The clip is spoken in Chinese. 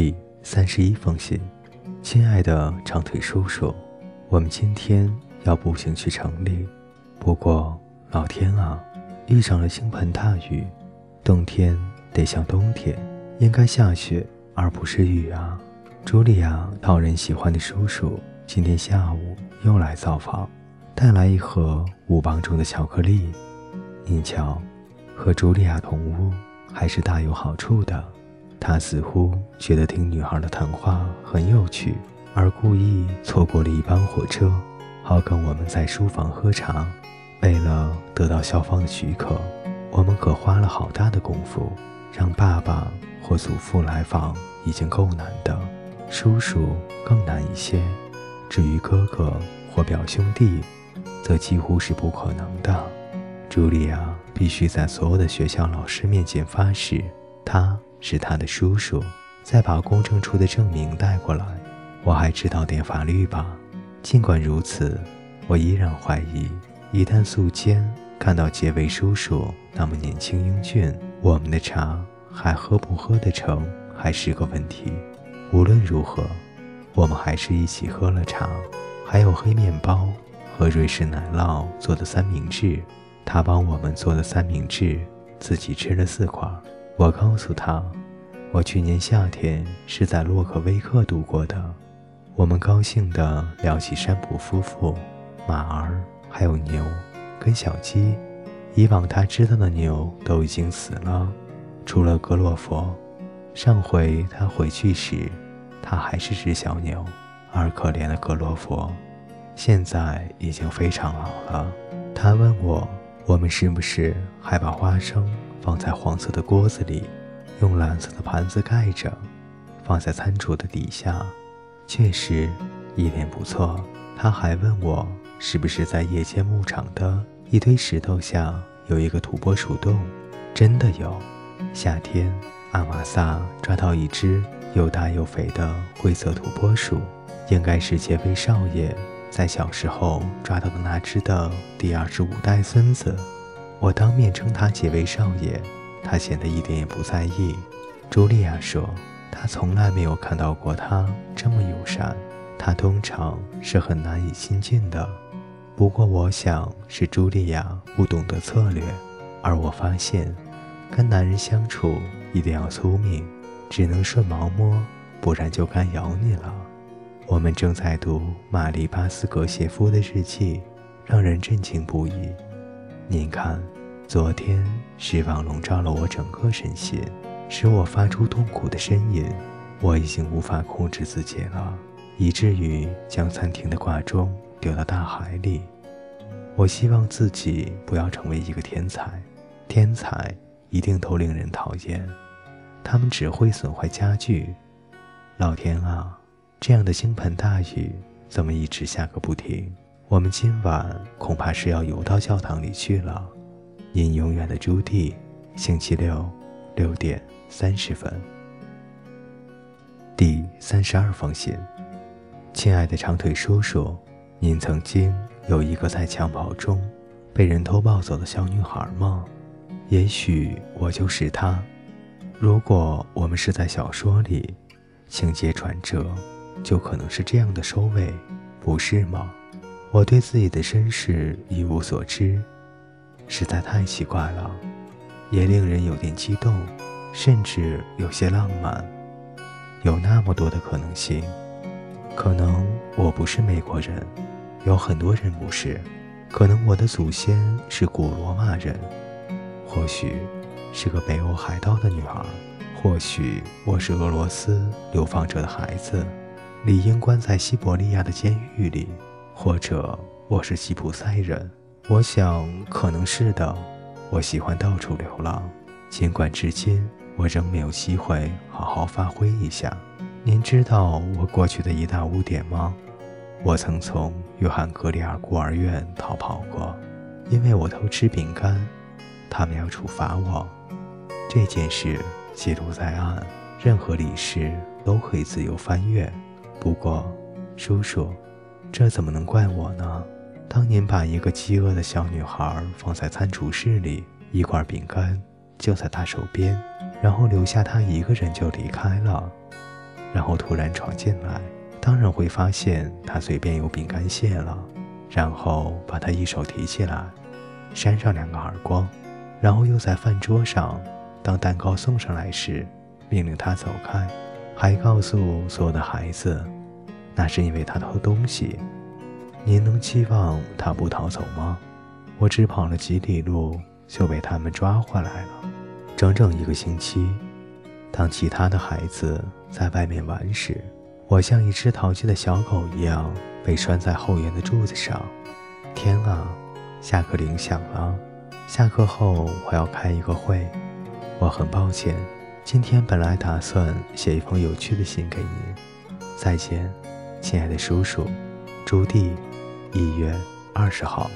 第三十一封信，亲爱的长腿叔叔，我们今天要步行去城里。不过，老天啊，遇上了倾盆大雨，冬天得像冬天，应该下雪而不是雨啊！茱莉亚讨人喜欢的叔叔今天下午又来造访，带来一盒五磅重的巧克力。您瞧，和茱莉亚同屋还是大有好处的。他似乎觉得听女孩的谈话很有趣，而故意错过了一班火车，好跟我们在书房喝茶。为了得到校方的许可，我们可花了好大的功夫。让爸爸或祖父来访已经够难的，叔叔更难一些。至于哥哥或表兄弟，则几乎是不可能的。茱莉亚必须在所有的学校老师面前发誓，他。是他的叔叔，再把公证处的证明带过来。我还知道点法律吧？尽管如此，我依然怀疑，一旦素坚看到杰维叔叔那么年轻英俊，我们的茶还喝不喝得成，还是个问题。无论如何，我们还是一起喝了茶，还有黑面包和瑞士奶酪做的三明治。他帮我们做的三明治，自己吃了四块。我告诉他，我去年夏天是在洛克威克度过的。我们高兴地聊起山普夫妇、马儿，还有牛跟小鸡。以往他知道的牛都已经死了，除了格洛佛。上回他回去时，他还是只小牛，而可怜的格洛佛现在已经非常老了。他问我，我们是不是还把花生？放在黄色的锅子里，用蓝色的盘子盖着，放在餐桌的底下，确实一点不错。他还问我是不是在夜间牧场的一堆石头下有一个土拨鼠洞，真的有。夏天，阿玛萨抓到一只又大又肥的灰色土拨鼠，应该是杰菲少爷在小时候抓到的那只的第二十五代孙子。我当面称他几位少爷，他显得一点也不在意。茱莉亚说，她从来没有看到过他这么友善，他通常是很难以亲近的。不过我想是茱莉亚不懂得策略，而我发现，跟男人相处一定要聪明，只能顺毛摸，不然就该咬你了。我们正在读玛丽巴斯格谢夫的日记，让人震惊不已。您看，昨天失望笼罩了我整个身心，使我发出痛苦的呻吟。我已经无法控制自己了，以至于将餐厅的挂钟丢到大海里。我希望自己不要成为一个天才，天才一定都令人讨厌，他们只会损坏家具。老天啊，这样的倾盆大雨怎么一直下个不停？我们今晚恐怕是要游到教堂里去了。您永远的朱棣，星期六六点三十分。第三十二封信，亲爱的长腿叔叔，您曾经有一个在襁褓中被人偷抱走的小女孩吗？也许我就是她。如果我们是在小说里，情节转折就可能是这样的收尾，不是吗？我对自己的身世一无所知，实在太奇怪了，也令人有点激动，甚至有些浪漫。有那么多的可能性，可能我不是美国人，有很多人不是，可能我的祖先是古罗马人，或许是个北欧海盗的女儿，或许我是俄罗斯流放者的孩子，理应关在西伯利亚的监狱里。或者我是吉普赛人，我想可能是的。我喜欢到处流浪，尽管至今我仍没有机会好好发挥一下。您知道我过去的一大污点吗？我曾从约翰格里尔孤儿院逃跑过，因为我偷吃饼干，他们要处罚我。这件事记录在案，任何理事都可以自由翻阅。不过，叔叔。这怎么能怪我呢？当年把一个饥饿的小女孩放在餐厨室里，一块饼干就在她手边，然后留下她一个人就离开了。然后突然闯进来，当然会发现她嘴边有饼干屑了，然后把她一手提起来，扇上两个耳光，然后又在饭桌上，当蛋糕送上来时，命令他走开，还告诉所有的孩子，那是因为他偷东西。您能期望他不逃走吗？我只跑了几里路，就被他们抓回来了，整整一个星期。当其他的孩子在外面玩时，我像一只淘气的小狗一样被拴在后院的柱子上。天啊，下课铃响了！下课后我要开一个会。我很抱歉，今天本来打算写一封有趣的信给您。再见，亲爱的叔叔，朱棣，一月二十号。